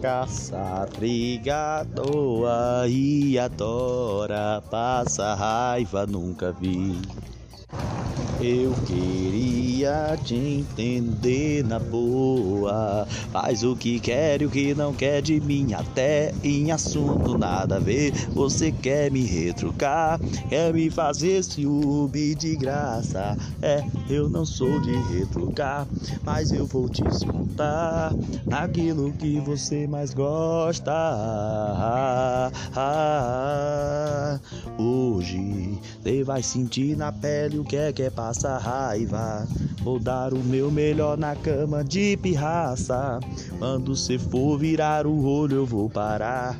Caça, briga, doa e adora, passa raiva, nunca vi. Eu queria te entender na boa. Faz o que quer e o que não quer de mim, até em assunto nada a ver. Você quer me retrucar, quer me fazer ciúme de graça. É, eu não sou de retrucar, mas eu vou te escutar aquilo que você mais gosta. Ah, ah, ah. Hoje você vai sentir na pele o que é que é passar raiva. Vou dar o meu melhor na cama de pirraça. Quando cê for virar o olho, eu vou parar.